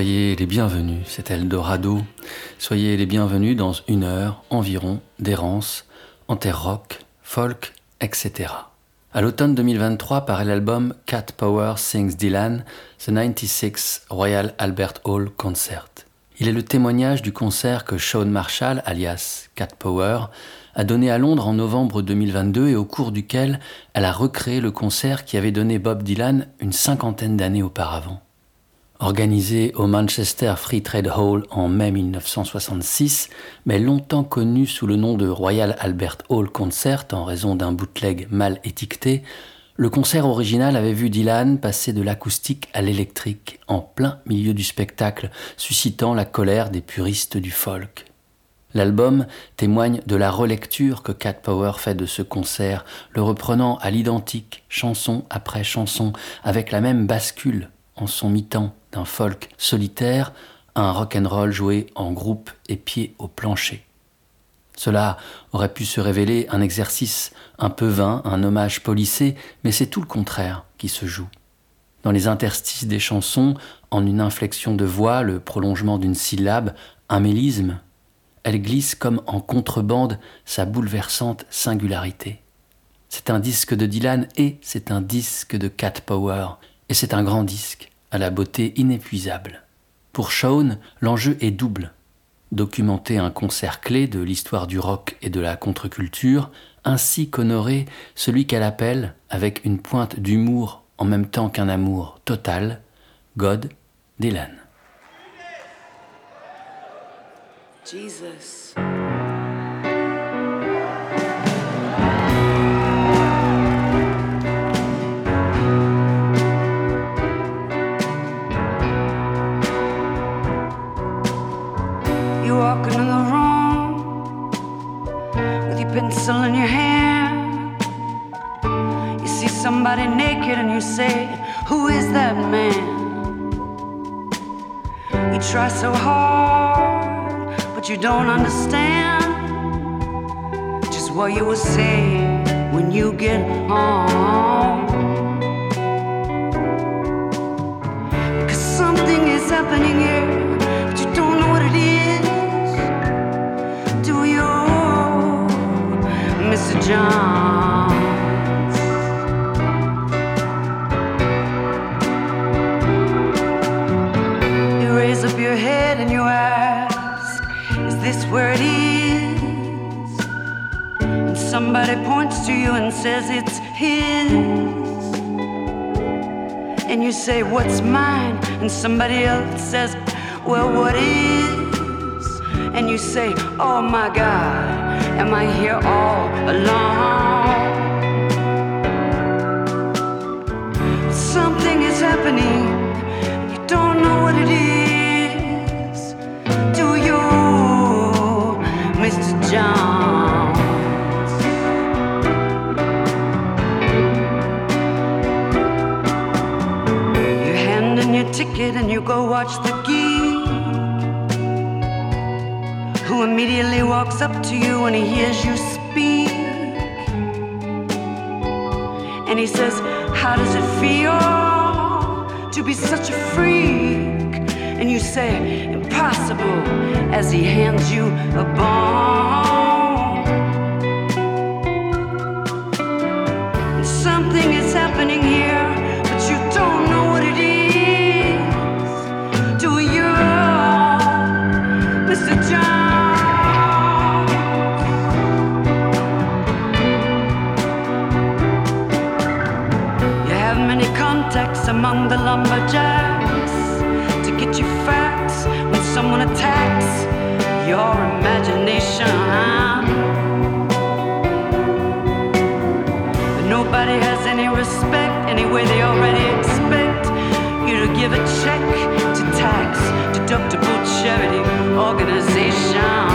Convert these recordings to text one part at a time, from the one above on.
Soyez les bienvenus, c'est Eldorado. Soyez les bienvenus dans une heure environ d'errance en rock, folk, etc. À l'automne 2023 paraît l'album Cat Power Sings Dylan, The 96 Royal Albert Hall Concert. Il est le témoignage du concert que Sean Marshall, alias Cat Power, a donné à Londres en novembre 2022 et au cours duquel elle a recréé le concert qui avait donné Bob Dylan une cinquantaine d'années auparavant. Organisé au Manchester Free Trade Hall en mai 1966, mais longtemps connu sous le nom de Royal Albert Hall Concert en raison d'un bootleg mal étiqueté, le concert original avait vu Dylan passer de l'acoustique à l'électrique en plein milieu du spectacle, suscitant la colère des puristes du folk. L'album témoigne de la relecture que Cat Power fait de ce concert, le reprenant à l'identique, chanson après chanson, avec la même bascule en son mi-temps d'un folk solitaire à un rock and roll joué en groupe et pied au plancher. Cela aurait pu se révéler un exercice un peu vain, un hommage polissé, mais c'est tout le contraire qui se joue. Dans les interstices des chansons, en une inflexion de voix, le prolongement d'une syllabe, un mélisme, elle glisse comme en contrebande sa bouleversante singularité. C'est un disque de Dylan et c'est un disque de Cat Power, et c'est un grand disque à la beauté inépuisable. Pour Shawn, l'enjeu est double. Documenter un concert clé de l'histoire du rock et de la contre-culture, ainsi qu'honorer celui qu'elle appelle, avec une pointe d'humour en même temps qu'un amour total, God Dylan. Understand just what you will say when you get home. Cause something is happening here, but you don't know what it is. Do you, Mr. Johns. Says it's his. And you say, What's mine? And somebody else says, Well, what is? And you say, Oh my God. Am I here all alone? Something is happening. You don't know what it is. Do you, Mr. Jones? Go watch the geek who immediately walks up to you when he hears you speak. And he says, How does it feel to be such a freak? And you say, Impossible, as he hands you a bomb. Something is happening here, among the lumberjacks to get you facts when someone attacks your imagination. But nobody has any respect anyway, they already expect you to give a check to tax deductible charity organization.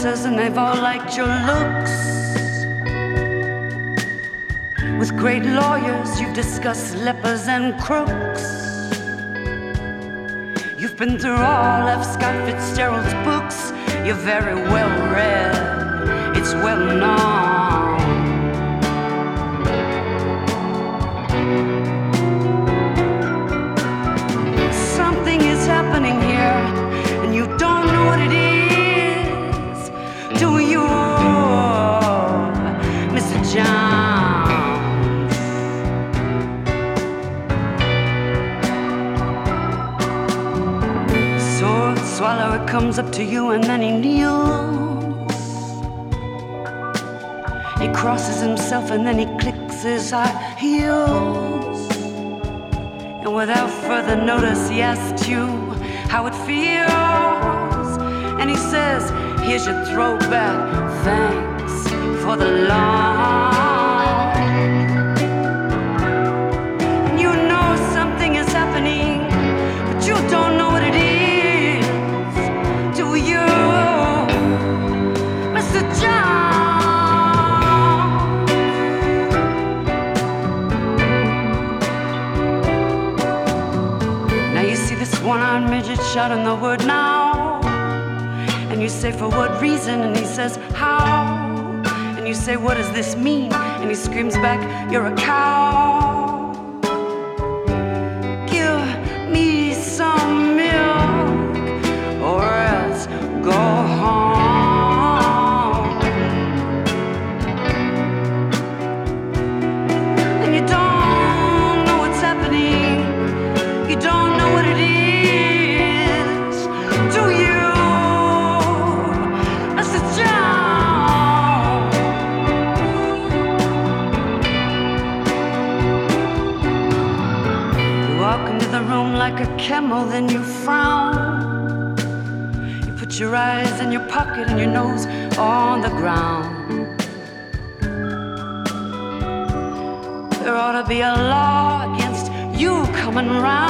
Professors and they've all liked your looks. With great lawyers, you've discussed lepers and crooks. You've been through all of Scott Fitzgerald's books. You're very well read, it's well known. Comes up to you, and then he kneels. He crosses himself, and then he clicks his high heels. And without further notice, he asks you how it feels. And he says, Here's your throwback. Thanks for the long. Reason? And he says, how? And you say, what does this mean? And he screams back, you're a cow. Pocket and your nose on the ground. There ought to be a law against you coming round.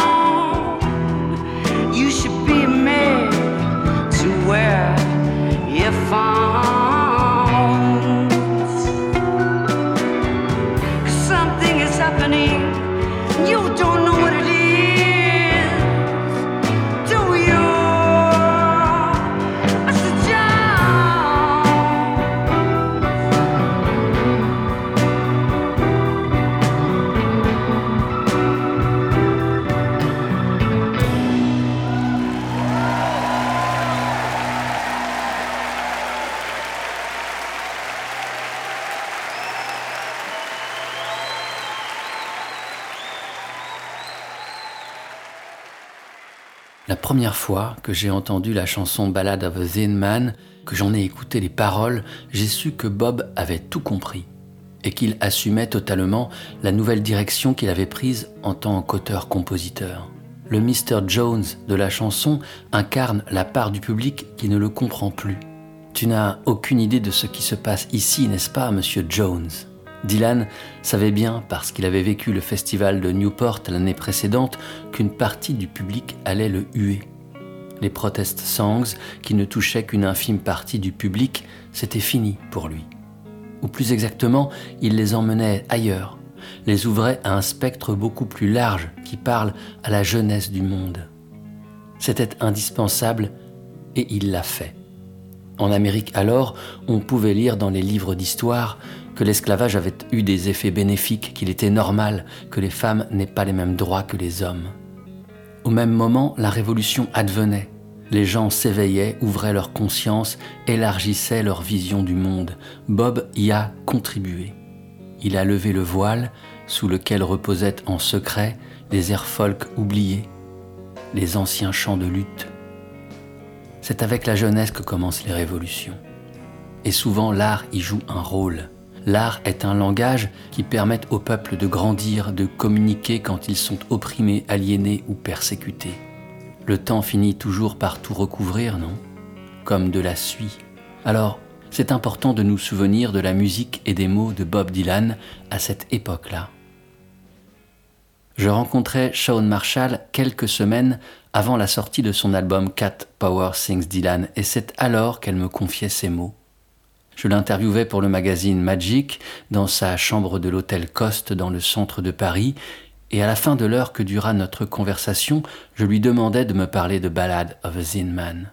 Première fois que j'ai entendu la chanson Ballad of a Thin Man, que j'en ai écouté les paroles, j'ai su que Bob avait tout compris et qu'il assumait totalement la nouvelle direction qu'il avait prise en tant qu'auteur-compositeur. Le Mr. Jones de la chanson incarne la part du public qui ne le comprend plus. Tu n'as aucune idée de ce qui se passe ici, n'est-ce pas, monsieur Jones? Dylan savait bien, parce qu'il avait vécu le festival de Newport l'année précédente, qu'une partie du public allait le huer. Les protest songs, qui ne touchaient qu'une infime partie du public, c'était fini pour lui. Ou plus exactement, il les emmenait ailleurs, les ouvrait à un spectre beaucoup plus large qui parle à la jeunesse du monde. C'était indispensable et il l'a fait. En Amérique alors, on pouvait lire dans les livres d'histoire que l'esclavage avait eu des effets bénéfiques, qu'il était normal que les femmes n'aient pas les mêmes droits que les hommes. Au même moment, la révolution advenait. Les gens s'éveillaient, ouvraient leur conscience, élargissaient leur vision du monde. Bob y a contribué. Il a levé le voile sous lequel reposaient en secret les airs folk oubliés, les anciens chants de lutte. C'est avec la jeunesse que commencent les révolutions. Et souvent l'art y joue un rôle. L'art est un langage qui permet au peuple de grandir, de communiquer quand ils sont opprimés, aliénés ou persécutés. Le temps finit toujours par tout recouvrir, non? Comme de la suie. Alors, c'est important de nous souvenir de la musique et des mots de Bob Dylan à cette époque-là. Je rencontrai Shawn Marshall quelques semaines avant la sortie de son album Cat Power Sings Dylan et c'est alors qu'elle me confiait ces mots. Je l'interviewais pour le magazine Magic dans sa chambre de l'hôtel Coste dans le centre de Paris et à la fin de l'heure que dura notre conversation, je lui demandais de me parler de Ballad of a Man.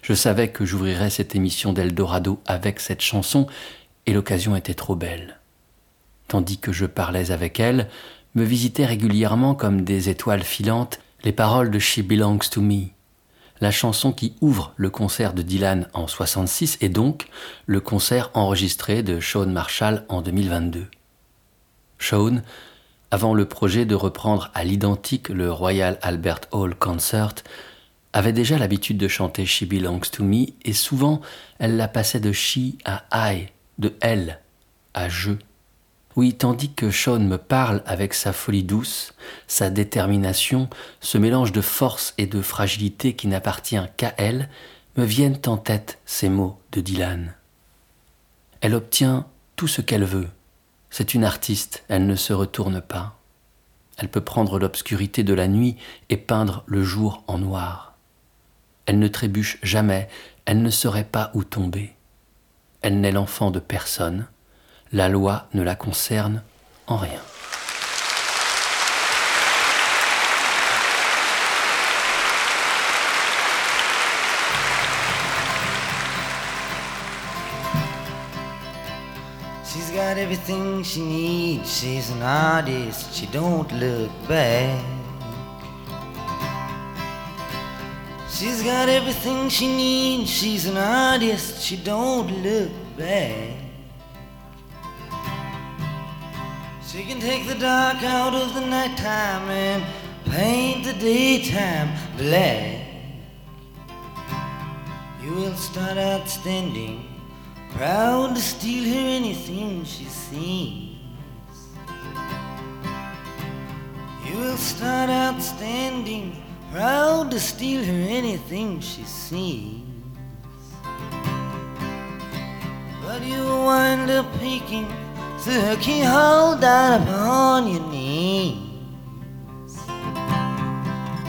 Je savais que j'ouvrirais cette émission d'Eldorado avec cette chanson, et l'occasion était trop belle. Tandis que je parlais avec elle, me visitaient régulièrement comme des étoiles filantes les paroles de She Belongs to Me, la chanson qui ouvre le concert de Dylan en 66 et donc le concert enregistré de Sean Marshall en 2022. Sean, avant le projet de reprendre à l'identique le Royal Albert Hall Concert, avait déjà l'habitude de chanter She Belongs to Me et souvent elle la passait de she à I, de elle à je. Oui, tandis que Sean me parle avec sa folie douce, sa détermination, ce mélange de force et de fragilité qui n'appartient qu'à elle, me viennent en tête ces mots de Dylan. Elle obtient tout ce qu'elle veut. C'est une artiste, elle ne se retourne pas. Elle peut prendre l'obscurité de la nuit et peindre le jour en noir. Elle ne trébuche jamais, elle ne saurait pas où tomber. Elle n'est l'enfant de personne, la loi ne la concerne en rien. She's got everything she needs. She's an artist. She don't look back. She's got everything she needs. She's an artist. She don't look back. She can take the dark out of the nighttime and paint the daytime black. You will start out standing, proud to steal her anything she sees. You will start out standing, proud to steal her anything she sees. But you will wind up peeking her keyhole down upon your knees.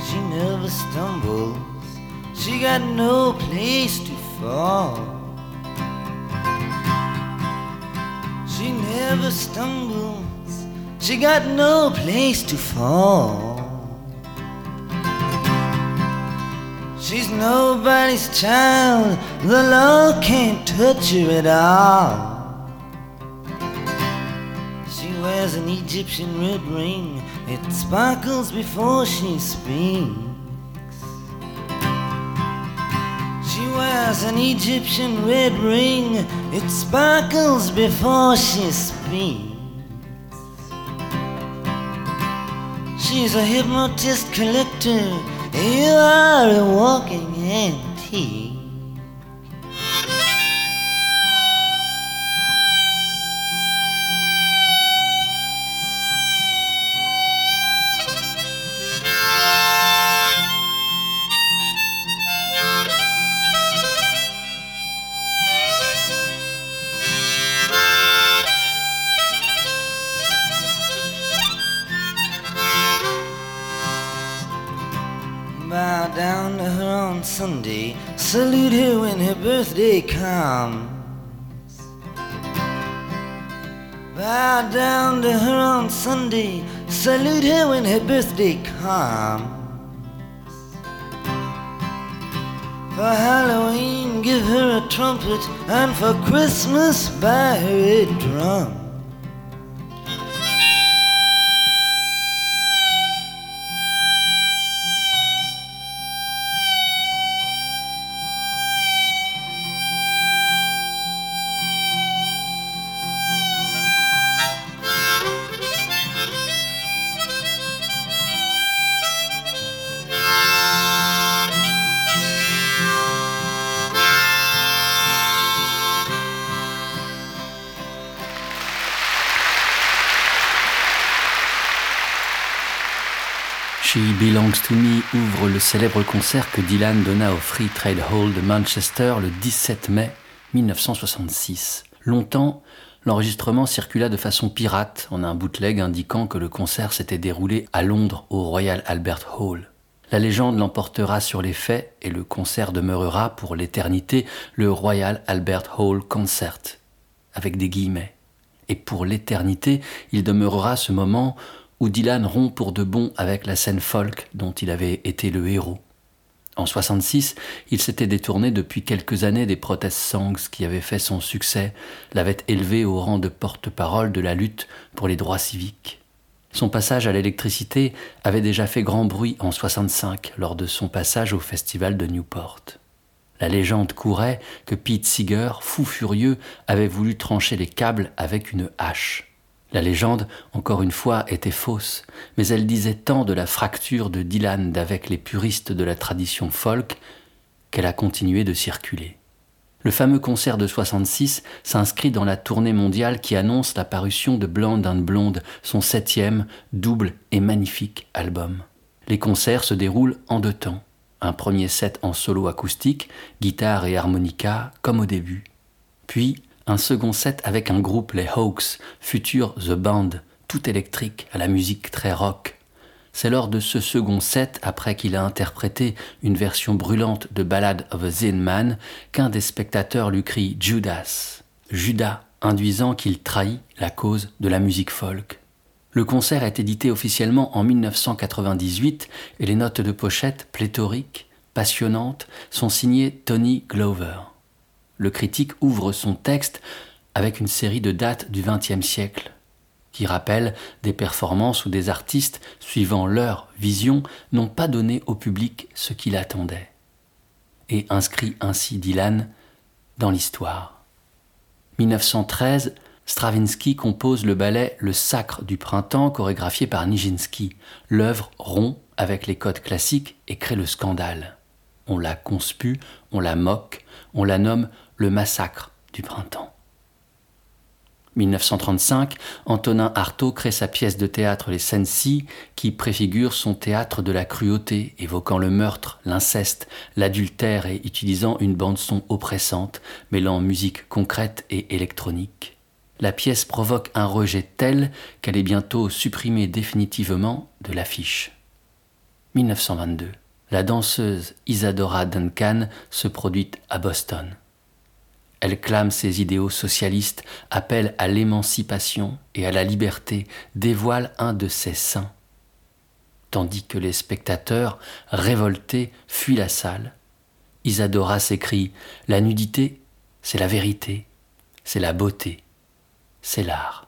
She never stumbles, she got no place to fall. She never stumbles, she got no place to fall. She's nobody's child, the law can't touch her at all. Wears an Egyptian red ring, it sparkles before she speaks. She wears an Egyptian red ring, it sparkles before she speaks. She's a hypnotist collector, you are a walking antique. Birthday comes. Bow down to her on Sunday, salute her when her birthday comes. For Halloween, give her a trumpet, and for Christmas, buy her a drum. She Belongs to Me ouvre le célèbre concert que Dylan donna au Free Trade Hall de Manchester le 17 mai 1966. Longtemps, l'enregistrement circula de façon pirate en un bootleg indiquant que le concert s'était déroulé à Londres au Royal Albert Hall. La légende l'emportera sur les faits et le concert demeurera pour l'éternité le Royal Albert Hall Concert, avec des guillemets. Et pour l'éternité, il demeurera ce moment où Dylan rompt pour de bon avec la scène folk dont il avait été le héros. En 66, il s'était détourné depuis quelques années des protest songs qui avaient fait son succès, l'avaient élevé au rang de porte-parole de la lutte pour les droits civiques. Son passage à l'électricité avait déjà fait grand bruit en 65 lors de son passage au festival de Newport. La légende courait que Pete Seeger, fou furieux, avait voulu trancher les câbles avec une hache. La légende, encore une fois, était fausse, mais elle disait tant de la fracture de Dylan d'avec les puristes de la tradition folk qu'elle a continué de circuler. Le fameux concert de 66 s'inscrit dans la tournée mondiale qui annonce la parution de Blonde and Blonde, son septième, double et magnifique album. Les concerts se déroulent en deux temps. Un premier set en solo acoustique, guitare et harmonica, comme au début. Puis un second set avec un groupe, les Hawks, futur The Band, tout électrique, à la musique très rock. C'est lors de ce second set, après qu'il a interprété une version brûlante de Ballad of a Zen Man, qu'un des spectateurs lui crie Judas, Judas, induisant qu'il trahit la cause de la musique folk. Le concert est édité officiellement en 1998 et les notes de pochette, pléthoriques, passionnantes, sont signées Tony Glover le critique ouvre son texte avec une série de dates du XXe siècle, qui rappellent des performances où des artistes, suivant leur vision, n'ont pas donné au public ce qu'il attendait, et inscrit ainsi Dylan dans l'histoire. 1913, Stravinsky compose le ballet Le Sacre du printemps chorégraphié par Nijinsky. L'œuvre rompt avec les codes classiques et crée le scandale. On la conspue, on la moque, on la nomme le massacre du printemps. 1935, Antonin Artaud crée sa pièce de théâtre Les Sensi, qui préfigure son théâtre de la cruauté, évoquant le meurtre, l'inceste, l'adultère et utilisant une bande-son oppressante, mêlant musique concrète et électronique. La pièce provoque un rejet tel qu'elle est bientôt supprimée définitivement de l'affiche. 1922. La danseuse Isadora Duncan se produit à Boston. Elle clame ses idéaux socialistes, appelle à l'émancipation et à la liberté, dévoile un de ses seins. Tandis que les spectateurs, révoltés, fuient la salle, Isadora s'écrie La nudité, c'est la vérité, c'est la beauté, c'est l'art.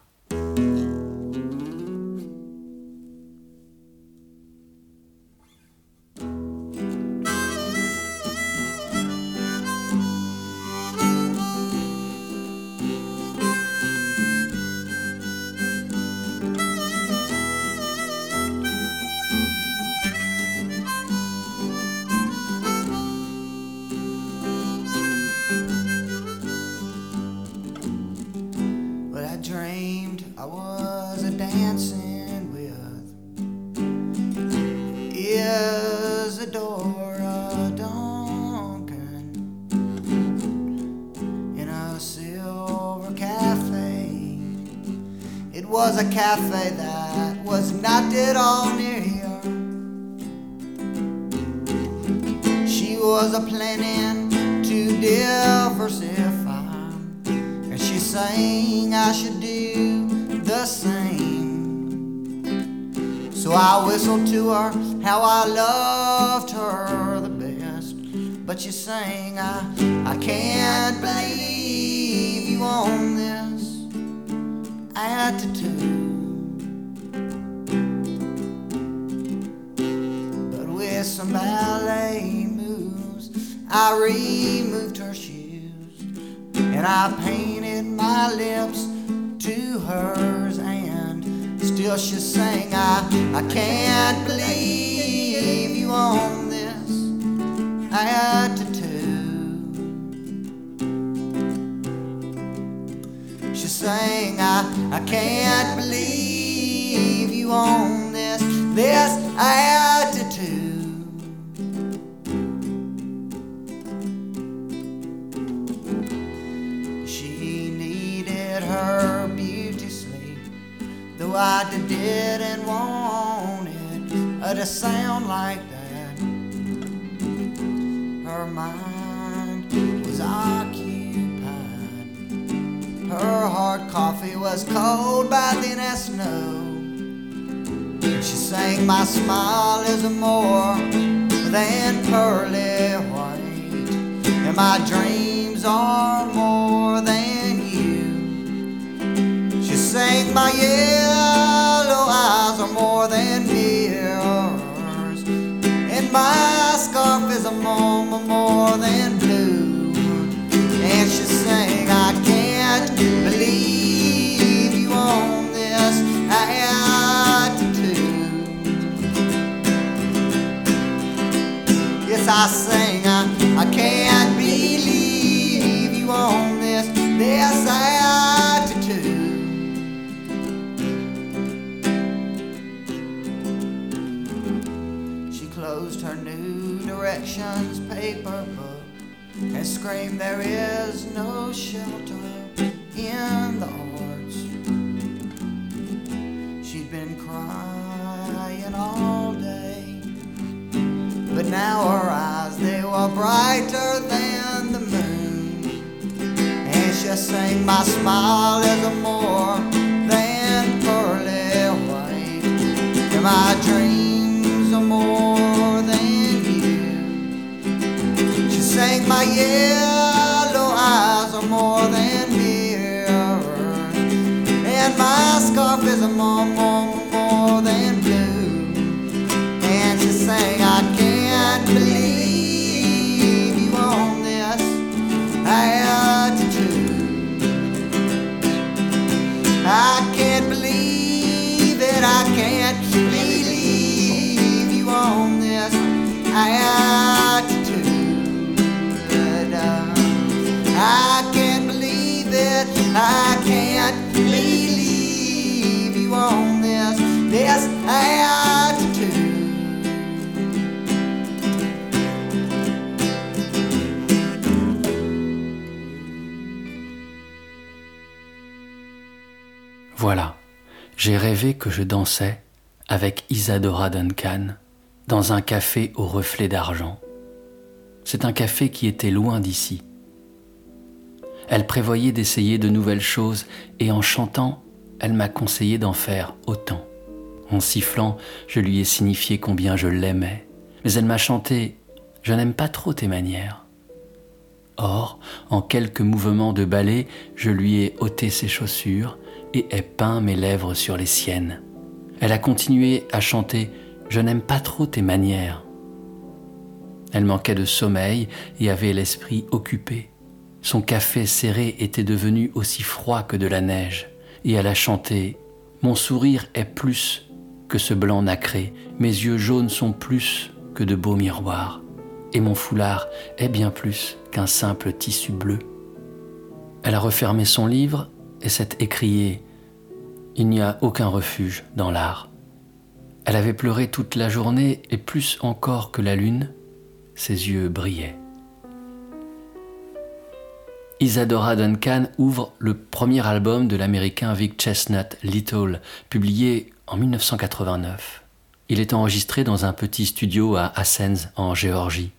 Was not at all near here. She was a planning to diversify, and she sang I should do the same. So I whistled to her how I loved her the best, but she sang I I can't believe you own this attitude. Some ballet moves. I removed her shoes and I painted my lips to hers, and still she sang, I, I can't believe you own this attitude. She sang, I, I can't believe you own this, this attitude. I didn't want it to sound like that. Her mind was occupied. Her hard coffee was cold by then as snow. She sang, My smile is more than pearly white, and my dreams are more than you. She sang, My are more than mirrors, and my scarf is a more, more than blue. And she sang, I can't believe you own this attitude. Yes, I sing, directions paper book and screamed, There is no shelter in the arts. She'd been crying all day, but now her eyes they were brighter than the moon. And she sang, My smile is a more My yellow Voilà, j'ai rêvé que je dansais avec Isadora Duncan dans un café au reflet d'argent. C'est un café qui était loin d'ici. Elle prévoyait d'essayer de nouvelles choses et en chantant, elle m'a conseillé d'en faire autant. En sifflant, je lui ai signifié combien je l'aimais, mais elle m'a chanté Je n'aime pas trop tes manières. Or, en quelques mouvements de ballet, je lui ai ôté ses chaussures et ai peint mes lèvres sur les siennes. Elle a continué à chanter Je n'aime pas trop tes manières. Elle manquait de sommeil et avait l'esprit occupé. Son café serré était devenu aussi froid que de la neige, et elle a chanté Mon sourire est plus que ce blanc nacré, mes yeux jaunes sont plus que de beaux miroirs, et mon foulard est bien plus qu'un simple tissu bleu. Elle a refermé son livre et s'est écriée Il n'y a aucun refuge dans l'art. Elle avait pleuré toute la journée et plus encore que la lune, ses yeux brillaient. Isadora Duncan ouvre le premier album de l'américain Vic Chestnut, Little, publié en 1989. Il est enregistré dans un petit studio à Athens, en Géorgie.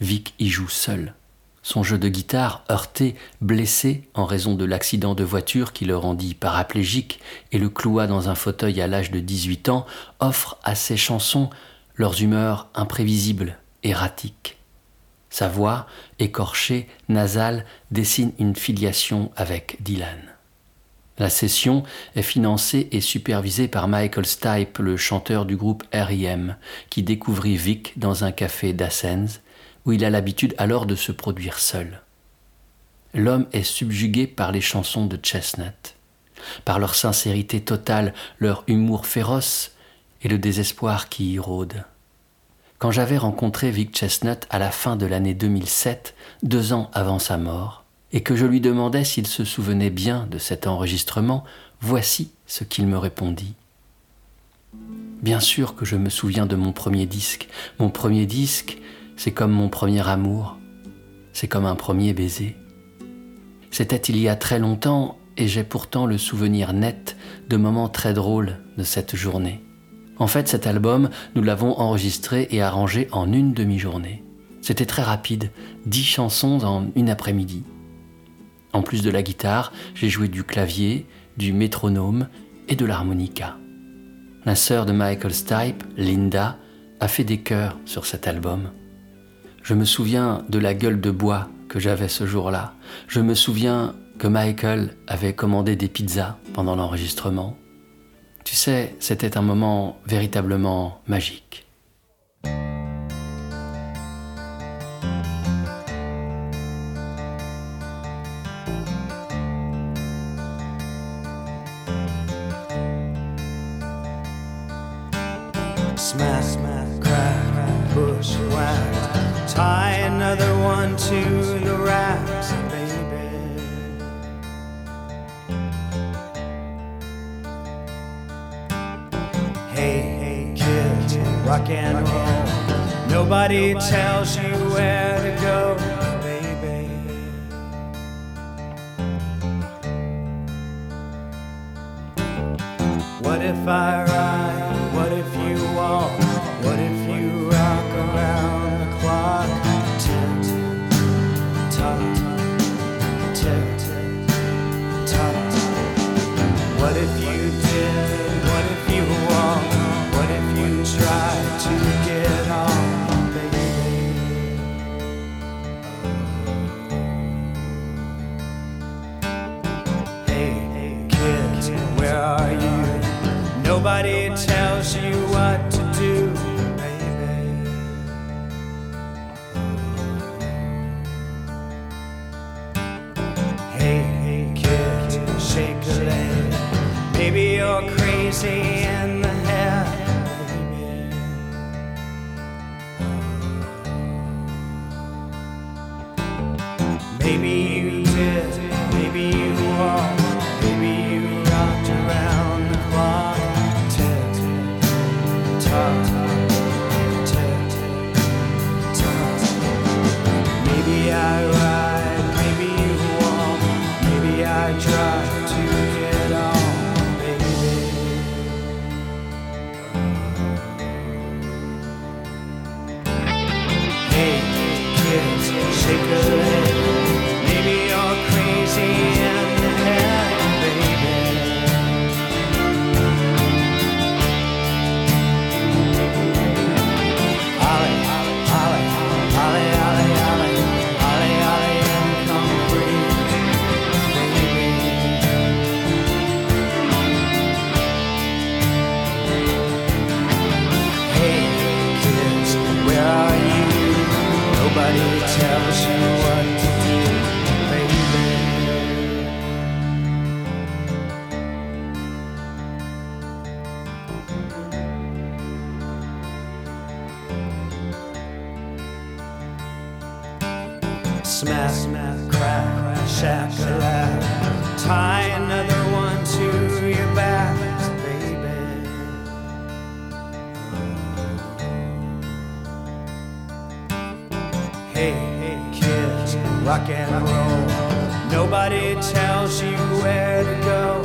Vic y joue seul. Son jeu de guitare, heurté, blessé en raison de l'accident de voiture qui le rendit paraplégique et le cloua dans un fauteuil à l'âge de 18 ans, offre à ses chansons leurs humeurs imprévisibles, erratiques. Sa voix, écorchée, nasale, dessine une filiation avec Dylan. La session est financée et supervisée par Michael Stipe, le chanteur du groupe R.E.M., qui découvrit Vic dans un café d'Athens, où il a l'habitude alors de se produire seul. L'homme est subjugué par les chansons de Chestnut, par leur sincérité totale, leur humour féroce et le désespoir qui y rôde. Quand j'avais rencontré Vic Chestnut à la fin de l'année 2007, deux ans avant sa mort, et que je lui demandais s'il se souvenait bien de cet enregistrement, voici ce qu'il me répondit. Bien sûr que je me souviens de mon premier disque. Mon premier disque, c'est comme mon premier amour, c'est comme un premier baiser. C'était il y a très longtemps et j'ai pourtant le souvenir net de moments très drôles de cette journée. En fait, cet album, nous l'avons enregistré et arrangé en une demi-journée. C'était très rapide, dix chansons en une après-midi. En plus de la guitare, j'ai joué du clavier, du métronome et de l'harmonica. La sœur de Michael Stipe, Linda, a fait des chœurs sur cet album. Je me souviens de la gueule de bois que j'avais ce jour-là. Je me souviens que Michael avait commandé des pizzas pendant l'enregistrement. Tu sais, c'était un moment véritablement magique. Exhale. Maybe did, maybe you rock and roll. Nobody tells you where to go,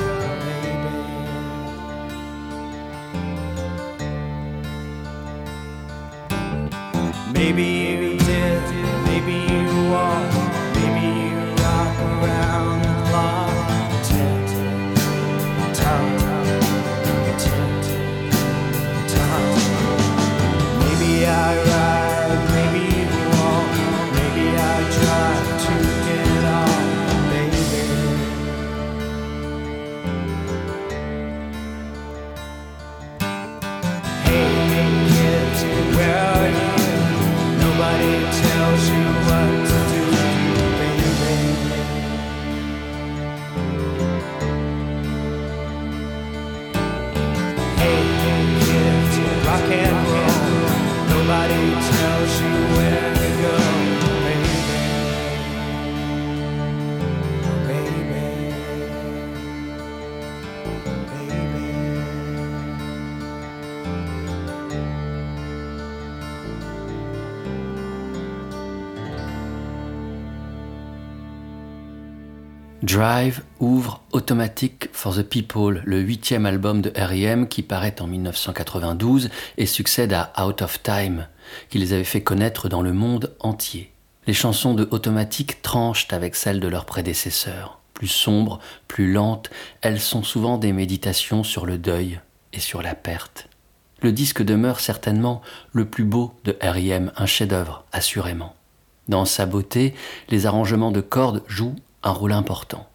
Drive ouvre Automatic for the People, le huitième album de R.E.M. qui paraît en 1992 et succède à Out of Time, qui les avait fait connaître dans le monde entier. Les chansons de Automatic tranchent avec celles de leurs prédécesseurs. Plus sombres, plus lentes, elles sont souvent des méditations sur le deuil et sur la perte. le disque demeure certainement le plus beau de R.I.M., un chef-d'œuvre, assurément. Dans sa beauté, les arrangements de cordes jouent un rôle important.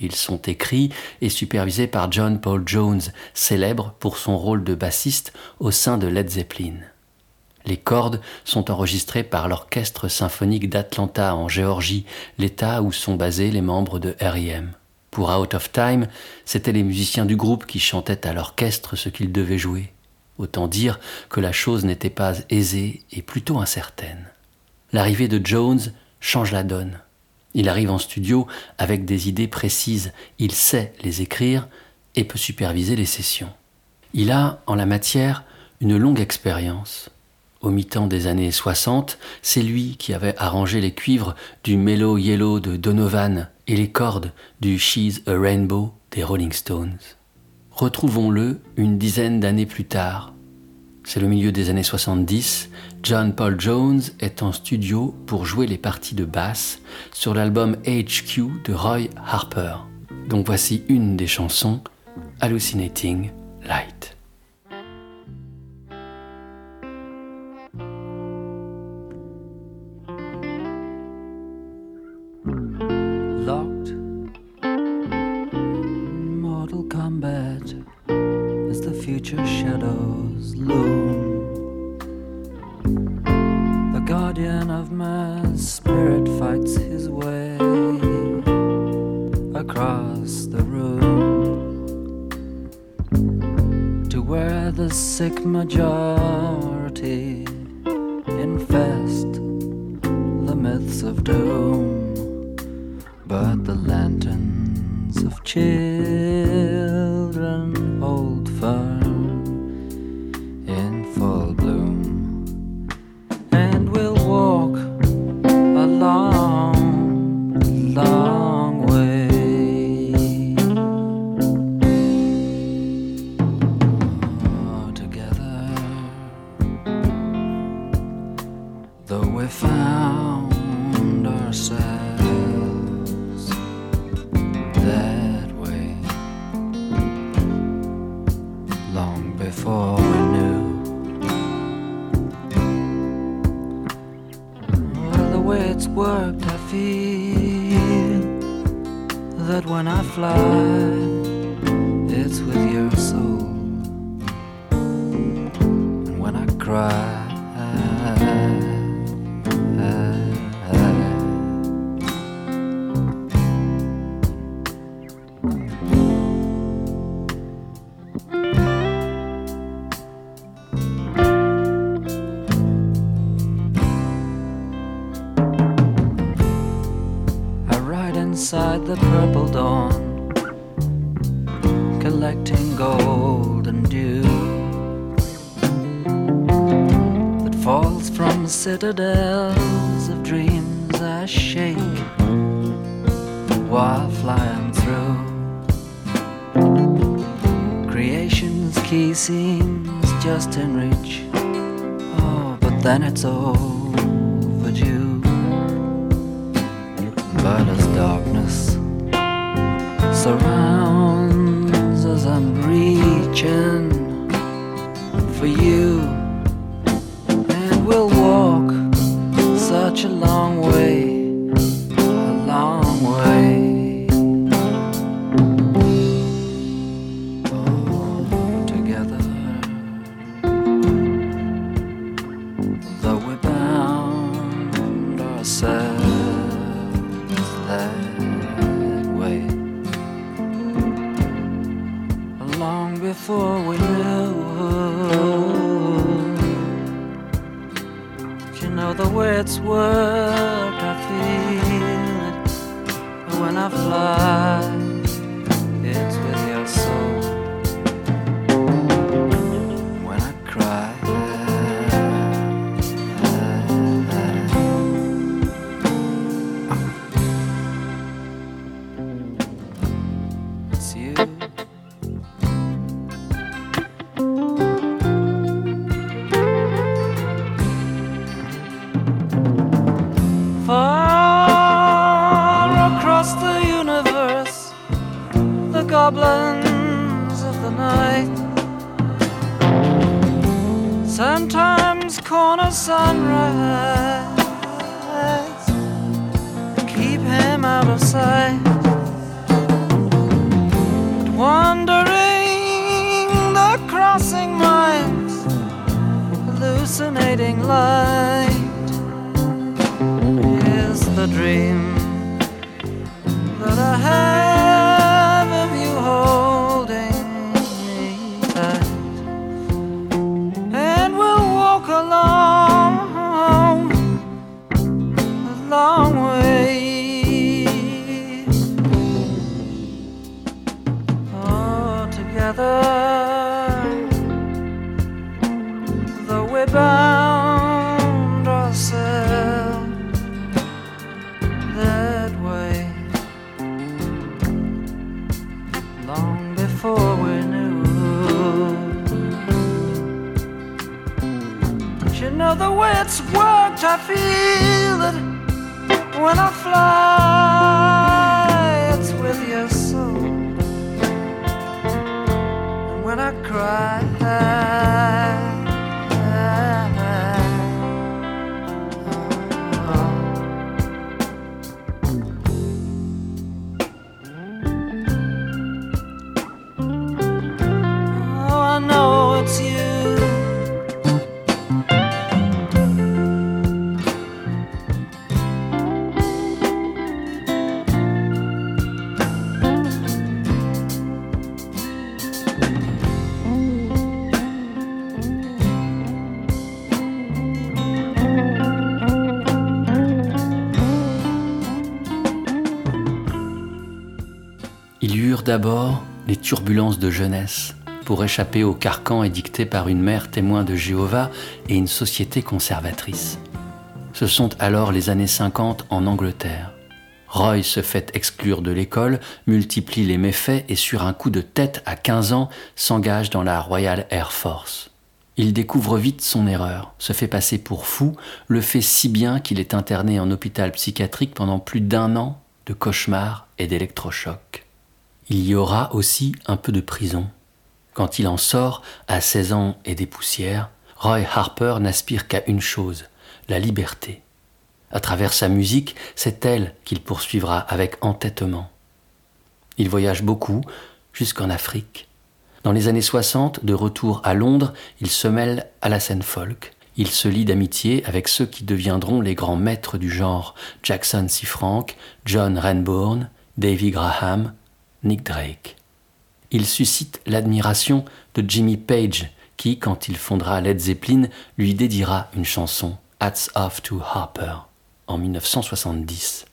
Ils sont écrits et supervisés par John Paul Jones, célèbre pour son rôle de bassiste au sein de Led Zeppelin. Les cordes sont enregistrées par l'Orchestre symphonique d'Atlanta en Géorgie, l'état où sont basés les membres de R.I.M. Pour Out of Time, c'étaient les musiciens du groupe qui chantaient à l'orchestre ce qu'ils devaient jouer. Autant dire que la chose n'était pas aisée et plutôt incertaine. L'arrivée de Jones change la donne. Il arrive en studio avec des idées précises, il sait les écrire et peut superviser les sessions. Il a, en la matière, une longue expérience. Au mi-temps des années 60, c'est lui qui avait arrangé les cuivres du Mellow Yellow de Donovan et les cordes du She's a Rainbow des Rolling Stones. Retrouvons-le une dizaine d'années plus tard. C'est le milieu des années 70, John Paul Jones est en studio pour jouer les parties de basse sur l'album HQ de Roy Harper. Donc voici une des chansons, Hallucinating Light. Citadels of dreams I shake while flying through. Creation's key seems just in reach. Oh, but then it's overdue. Surrounds as I'm reaching for you. D'abord les turbulences de jeunesse pour échapper au carcan édicté par une mère témoin de Jéhovah et une société conservatrice. Ce sont alors les années 50 en Angleterre. Roy se fait exclure de l'école, multiplie les méfaits et sur un coup de tête à 15 ans s'engage dans la Royal Air Force. Il découvre vite son erreur, se fait passer pour fou, le fait si bien qu'il est interné en hôpital psychiatrique pendant plus d'un an de cauchemars et d'électrochocs. Il y aura aussi un peu de prison. Quand il en sort, à 16 ans et des poussières, Roy Harper n'aspire qu'à une chose, la liberté. À travers sa musique, c'est elle qu'il poursuivra avec entêtement. Il voyage beaucoup, jusqu'en Afrique. Dans les années 60, de retour à Londres, il se mêle à la scène folk. Il se lie d'amitié avec ceux qui deviendront les grands maîtres du genre Jackson C. Frank, John Renbourn, Davy Graham, Nick Drake. Il suscite l'admiration de Jimmy Page, qui, quand il fondera Led Zeppelin, lui dédiera une chanson, Hats Off to Harper, en 1970.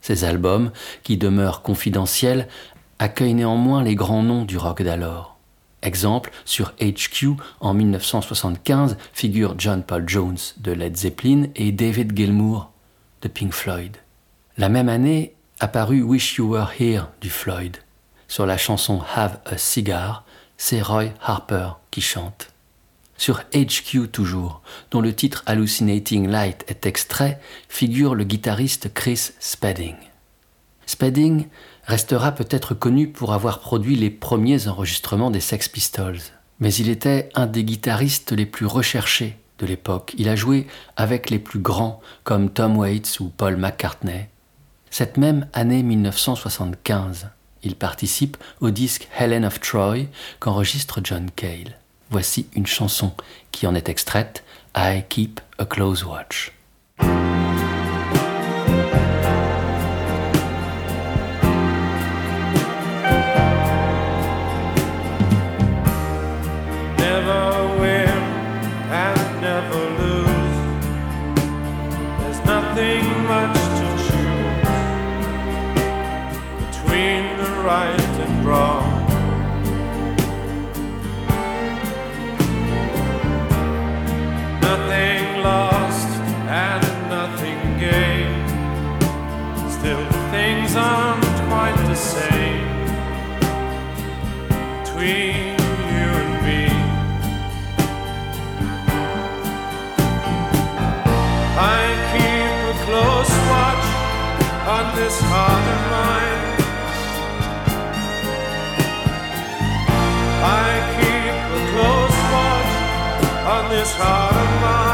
Ces albums, qui demeurent confidentiels, accueillent néanmoins les grands noms du rock d'alors. Exemple, sur HQ, en 1975, figurent John Paul Jones de Led Zeppelin et David Gilmour de Pink Floyd. La même année apparut Wish You Were Here du Floyd. Sur la chanson Have a Cigar, c'est Roy Harper qui chante. Sur HQ toujours, dont le titre Hallucinating Light est extrait, figure le guitariste Chris Spedding. Spedding restera peut-être connu pour avoir produit les premiers enregistrements des Sex Pistols, mais il était un des guitaristes les plus recherchés de l'époque. Il a joué avec les plus grands comme Tom Waits ou Paul McCartney. Cette même année 1975, il participe au disque Helen of Troy qu'enregistre John Cale. Voici une chanson qui en est extraite, I Keep a Close Watch. Right and wrong. On this heart of mine.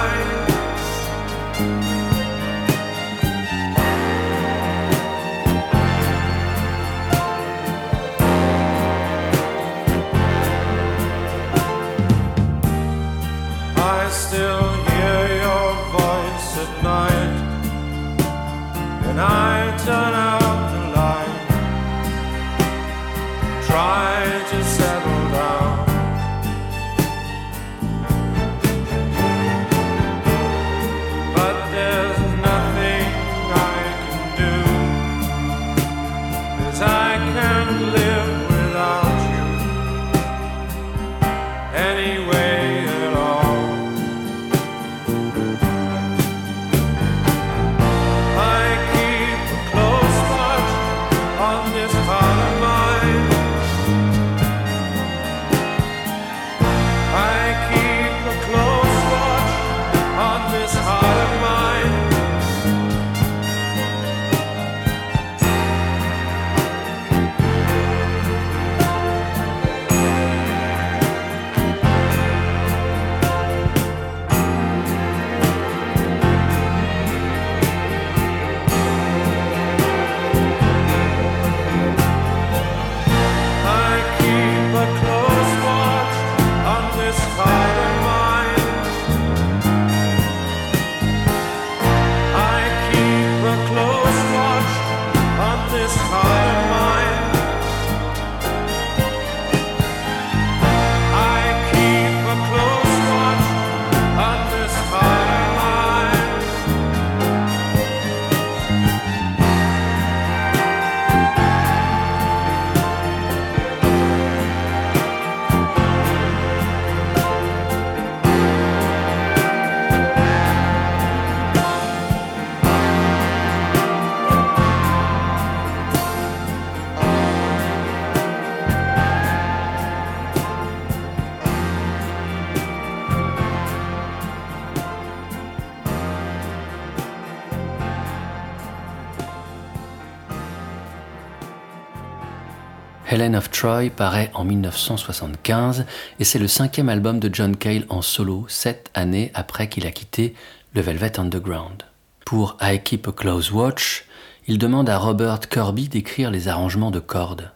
Troy paraît en 1975 et c'est le cinquième album de John Cale en solo, sept années après qu'il a quitté le Velvet Underground. Pour I Keep a Close Watch, il demande à Robert Kirby d'écrire les arrangements de cordes.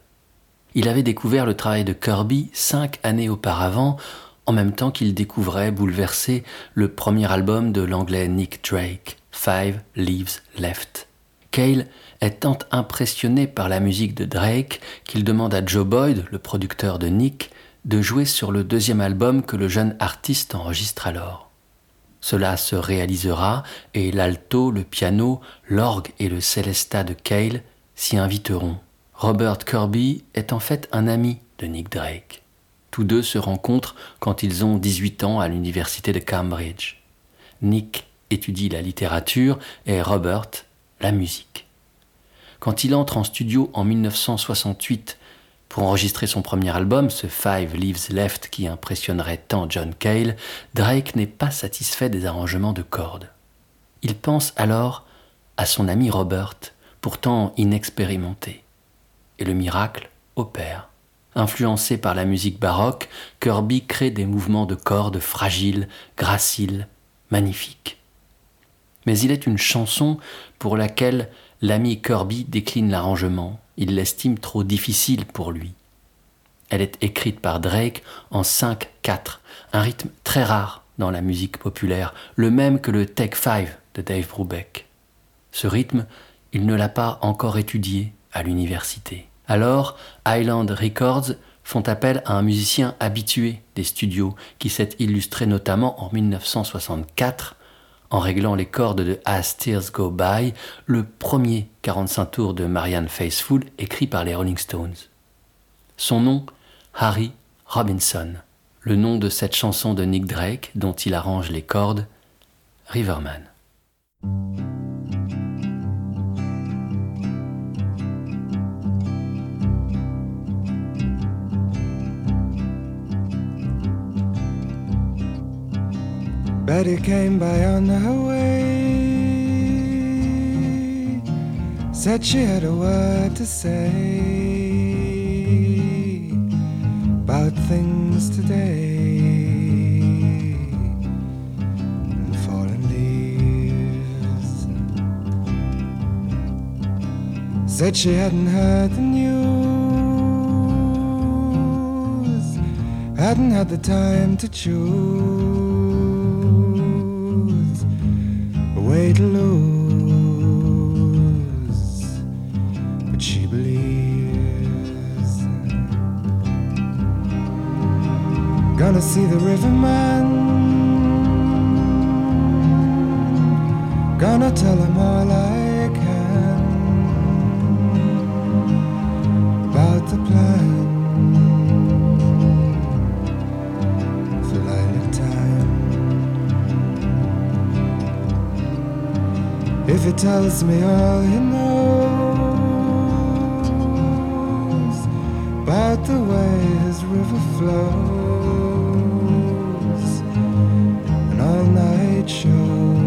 Il avait découvert le travail de Kirby cinq années auparavant, en même temps qu'il découvrait, bouleversé, le premier album de l'anglais Nick Drake, Five Leaves Left. Cale est tant impressionné par la musique de Drake qu'il demande à Joe Boyd, le producteur de Nick, de jouer sur le deuxième album que le jeune artiste enregistre alors. Cela se réalisera et l'alto, le piano, l'orgue et le celesta de Cale s'y inviteront. Robert Kirby est en fait un ami de Nick Drake. Tous deux se rencontrent quand ils ont 18 ans à l'université de Cambridge. Nick étudie la littérature et Robert la musique. Quand il entre en studio en 1968 pour enregistrer son premier album, ce Five Leaves Left qui impressionnerait tant John Cale, Drake n'est pas satisfait des arrangements de cordes. Il pense alors à son ami Robert, pourtant inexpérimenté. Et le miracle opère. Influencé par la musique baroque, Kirby crée des mouvements de cordes fragiles, graciles, magnifiques. Mais il est une chanson pour laquelle l'ami Kirby décline l'arrangement. Il l'estime trop difficile pour lui. Elle est écrite par Drake en 5-4, un rythme très rare dans la musique populaire, le même que le Take 5 de Dave Brubeck. Ce rythme, il ne l'a pas encore étudié à l'université. Alors, Island Records font appel à un musicien habitué des studios qui s'est illustré notamment en 1964 en réglant les cordes de As Tears Go By, le premier 45 tours de Marianne Faithfull écrit par les Rolling Stones. Son nom, Harry Robinson, le nom de cette chanson de Nick Drake dont il arrange les cordes, Riverman. Betty came by on her way. Said she had a word to say about things today. And. Said she hadn't heard the news, hadn't had the time to choose. Way to lose. But she believes. Gonna see the riverman. Gonna tell him all I can about the plan he tells me all he knows about the way his river flows. And all night shows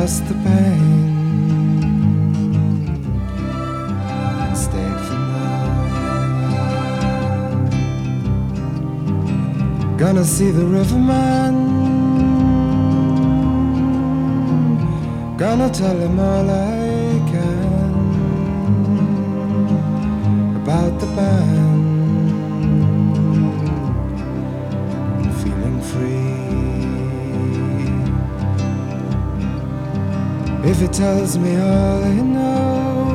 Lost the pain and for more. Gonna see the riverman. Gonna tell him all I can about the band. If he tells me all he knows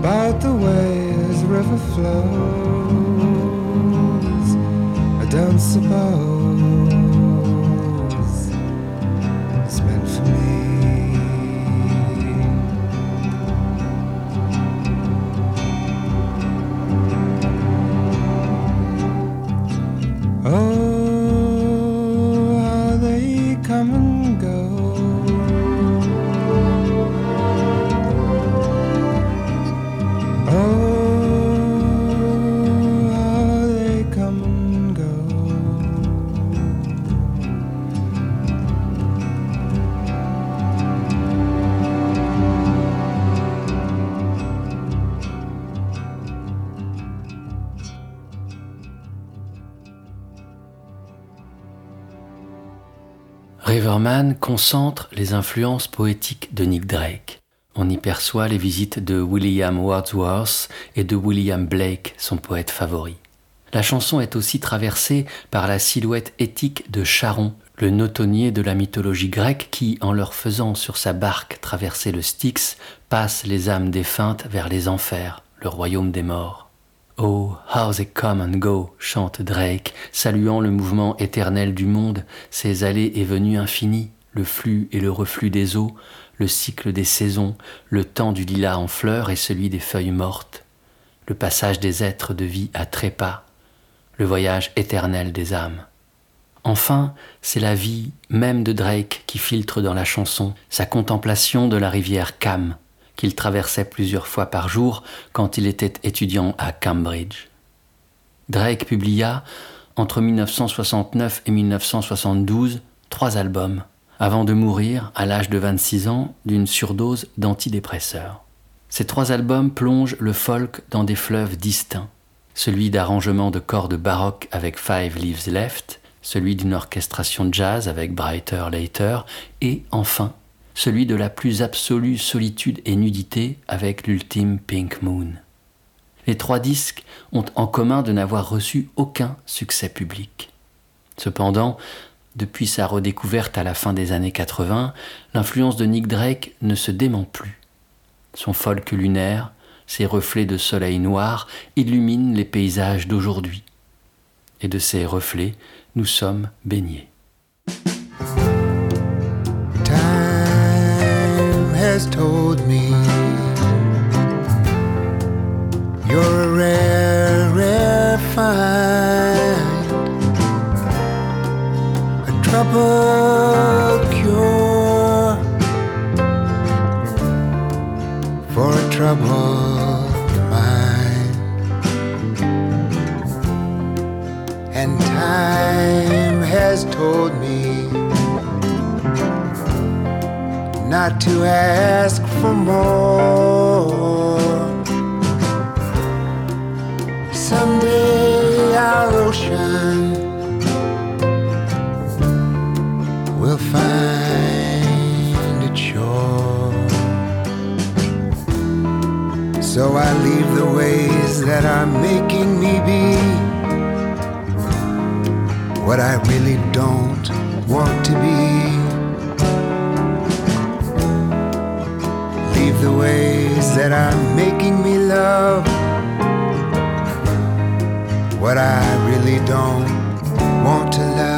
about the way his river flows, I don't suppose Concentre les influences poétiques de Nick Drake. On y perçoit les visites de William Wordsworth et de William Blake, son poète favori. La chanson est aussi traversée par la silhouette éthique de Charon, le notonnier de la mythologie grecque qui, en leur faisant sur sa barque traverser le Styx, passe les âmes défuntes vers les enfers, le royaume des morts. Oh, how they come and go, chante Drake, saluant le mouvement éternel du monde, ses allées et venues infinies, le flux et le reflux des eaux, le cycle des saisons, le temps du lilas en fleurs et celui des feuilles mortes, le passage des êtres de vie à trépas, le voyage éternel des âmes. Enfin, c'est la vie même de Drake qui filtre dans la chanson, sa contemplation de la rivière Cam, qu'il traversait plusieurs fois par jour quand il était étudiant à Cambridge. Drake publia, entre 1969 et 1972, trois albums, avant de mourir, à l'âge de 26 ans, d'une surdose d'antidépresseurs. Ces trois albums plongent le folk dans des fleuves distincts, celui d'arrangements de cordes baroques avec Five Leaves Left, celui d'une orchestration jazz avec Brighter Later, et enfin celui de la plus absolue solitude et nudité avec l'ultime Pink Moon. Les trois disques ont en commun de n'avoir reçu aucun succès public. Cependant, depuis sa redécouverte à la fin des années 80, l'influence de Nick Drake ne se dément plus. Son folk lunaire, ses reflets de soleil noir illuminent les paysages d'aujourd'hui. Et de ces reflets, nous sommes baignés. Me. You're a rare, rare find, a trouble cure for a troubled mind, and time has told me not to ask for more. Someday our ocean will find its shore. So I leave the ways that are making me be what I really don't want to be. The ways that are making me love what I really don't want to love.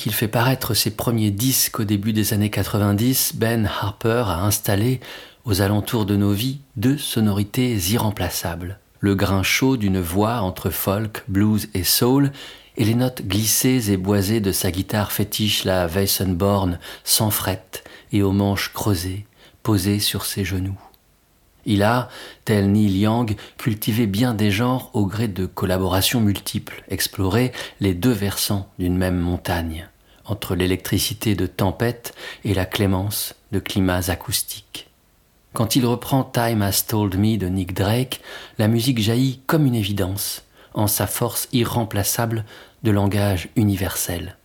Qu'il fait paraître ses premiers disques au début des années 90, Ben Harper a installé, aux alentours de nos vies, deux sonorités irremplaçables. Le grain chaud d'une voix entre folk, blues et soul, et les notes glissées et boisées de sa guitare fétiche, la Weissenborn, sans fret et aux manches creusées, posées sur ses genoux. Il a, tel Neil Young, cultivé bien des genres au gré de collaborations multiples, exploré les deux versants d'une même montagne. Entre l'électricité de tempête et la clémence de climats acoustiques. Quand il reprend Time Has Told Me de Nick Drake, la musique jaillit comme une évidence, en sa force irremplaçable de langage universel.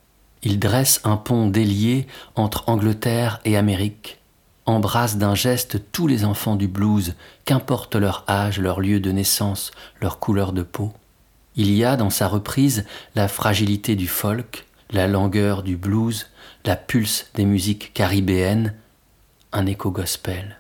Il dresse un pont délié entre Angleterre et Amérique, embrasse d'un geste tous les enfants du blues, qu'importe leur âge, leur lieu de naissance, leur couleur de peau. Il y a dans sa reprise la fragilité du folk, la langueur du blues, la pulse des musiques caribéennes, un écho gospel.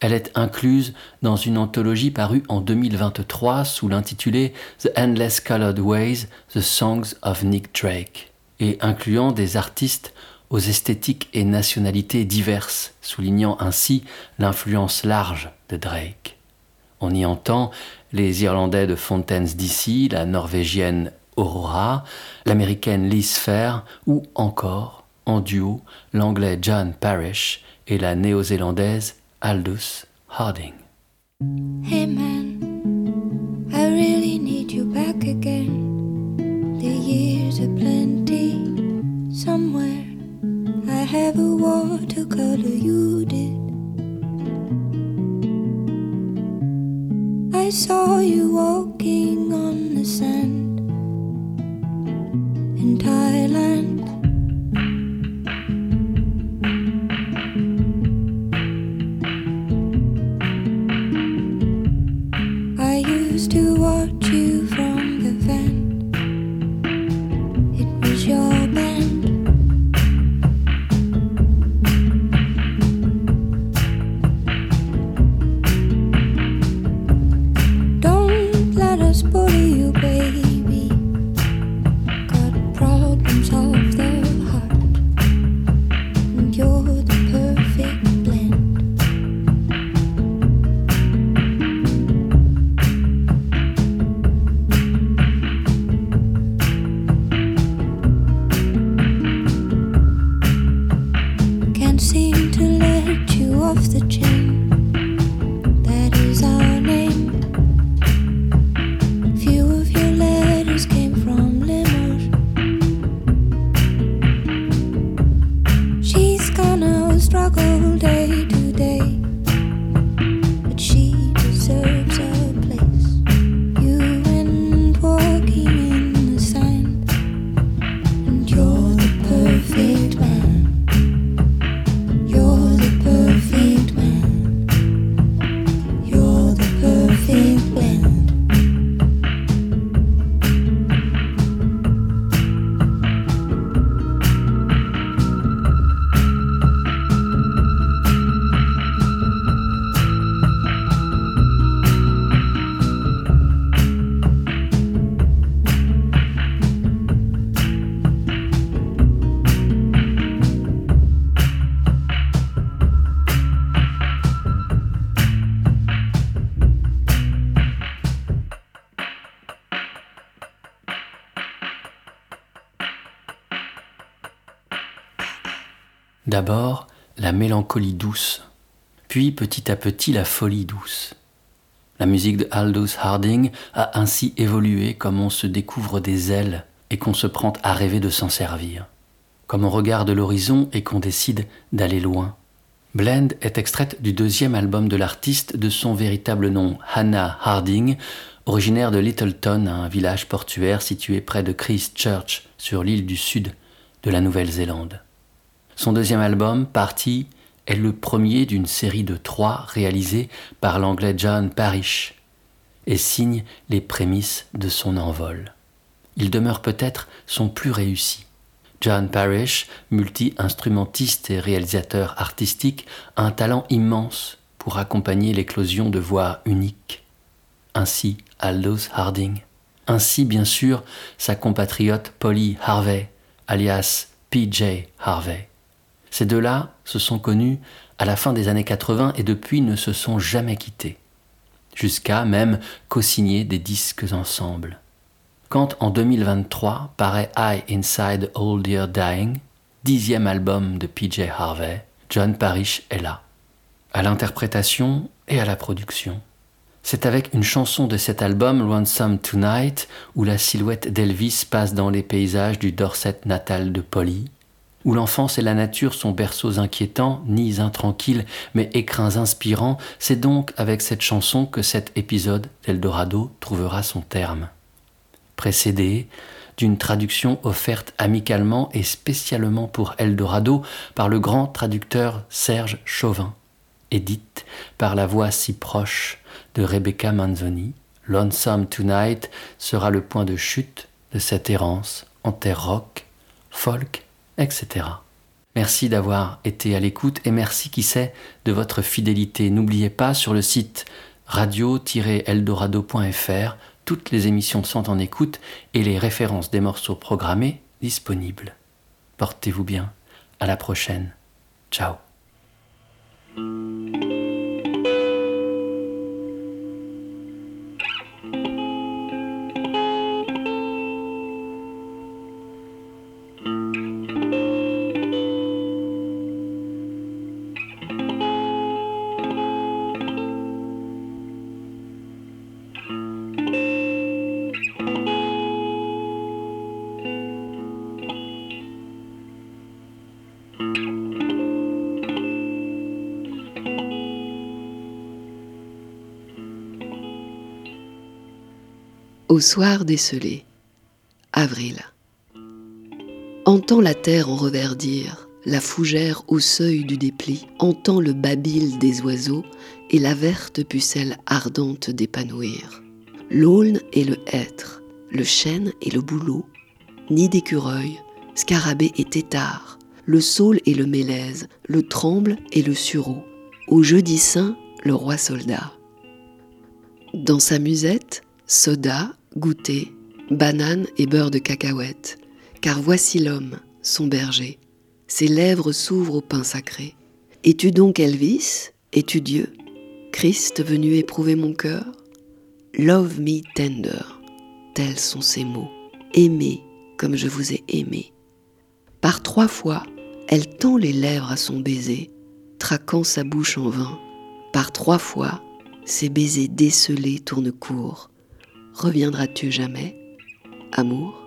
Elle est incluse dans une anthologie parue en 2023 sous l'intitulé The Endless Colored Ways, The Songs of Nick Drake, et incluant des artistes aux esthétiques et nationalités diverses, soulignant ainsi l'influence large de Drake. On y entend les Irlandais de Fontaine's DC, la Norvégienne Aurora, l'Américaine Liz Fair ou encore, en duo, l'Anglais John Parrish et la Néo-Zélandaise Aldous Harding. Hey man, I really need you back again. The years are plenty somewhere. I have a watercolor you did. I saw you walking D'abord, la mélancolie douce, puis petit à petit la folie douce. La musique de Aldous Harding a ainsi évolué comme on se découvre des ailes et qu'on se prend à rêver de s'en servir, comme on regarde l'horizon et qu'on décide d'aller loin. Blend est extraite du deuxième album de l'artiste de son véritable nom, Hannah Harding, originaire de Littleton, un village portuaire situé près de Christchurch, sur l'île du sud de la Nouvelle-Zélande. Son deuxième album, Party, est le premier d'une série de trois réalisés par l'anglais John Parrish et signe les prémices de son envol. Il demeure peut-être son plus réussi. John Parrish, multi-instrumentiste et réalisateur artistique, a un talent immense pour accompagner l'éclosion de voix uniques. Ainsi Aldous Harding. Ainsi, bien sûr, sa compatriote Polly Harvey, alias PJ Harvey. Ces deux-là se sont connus à la fin des années 80 et depuis ne se sont jamais quittés, jusqu'à même co-signer des disques ensemble. Quand en 2023 paraît I Inside Old Year Dying, dixième album de PJ Harvey, John Parrish est là, à l'interprétation et à la production. C'est avec une chanson de cet album, Lonesome Tonight, où la silhouette d'Elvis passe dans les paysages du Dorset natal de Polly, où l'enfance et la nature sont berceaux inquiétants, nids intranquilles, mais écrins inspirants, c'est donc avec cette chanson que cet épisode d'Eldorado trouvera son terme. Précédé d'une traduction offerte amicalement et spécialement pour Eldorado par le grand traducteur Serge Chauvin, édite par la voix si proche de Rebecca Manzoni, Lonesome Tonight sera le point de chute de cette errance en terre rock, folk, etc. Merci d'avoir été à l'écoute et merci qui sait de votre fidélité. N'oubliez pas sur le site radio-eldorado.fr toutes les émissions sont en écoute et les références des morceaux programmés disponibles. Portez-vous bien. À la prochaine. Ciao. Au soir décelé, avril. Entends la terre en reverdir, la fougère au seuil du dépli, entends le babil des oiseaux et la verte pucelle ardente d'épanouir. L'aulne et le hêtre, le chêne et le bouleau, nid d'écureuil, scarabée et tétard, le saule et le mélèze, le tremble et le sureau, au jeudi saint, le roi soldat. Dans sa musette, soda, goûter, banane et beurre de cacahuète, car voici l'homme, son berger. Ses lèvres s'ouvrent au pain sacré. Es-tu donc Elvis? Es-tu Dieu? Christ venu éprouver mon cœur? Love me tender, tels sont ses mots. Aimez comme je vous ai aimé. Par trois fois, elle tend les lèvres à son baiser, traquant sa bouche en vain. Par trois fois, ses baisers décelés tournent court. Reviendras-tu jamais, amour?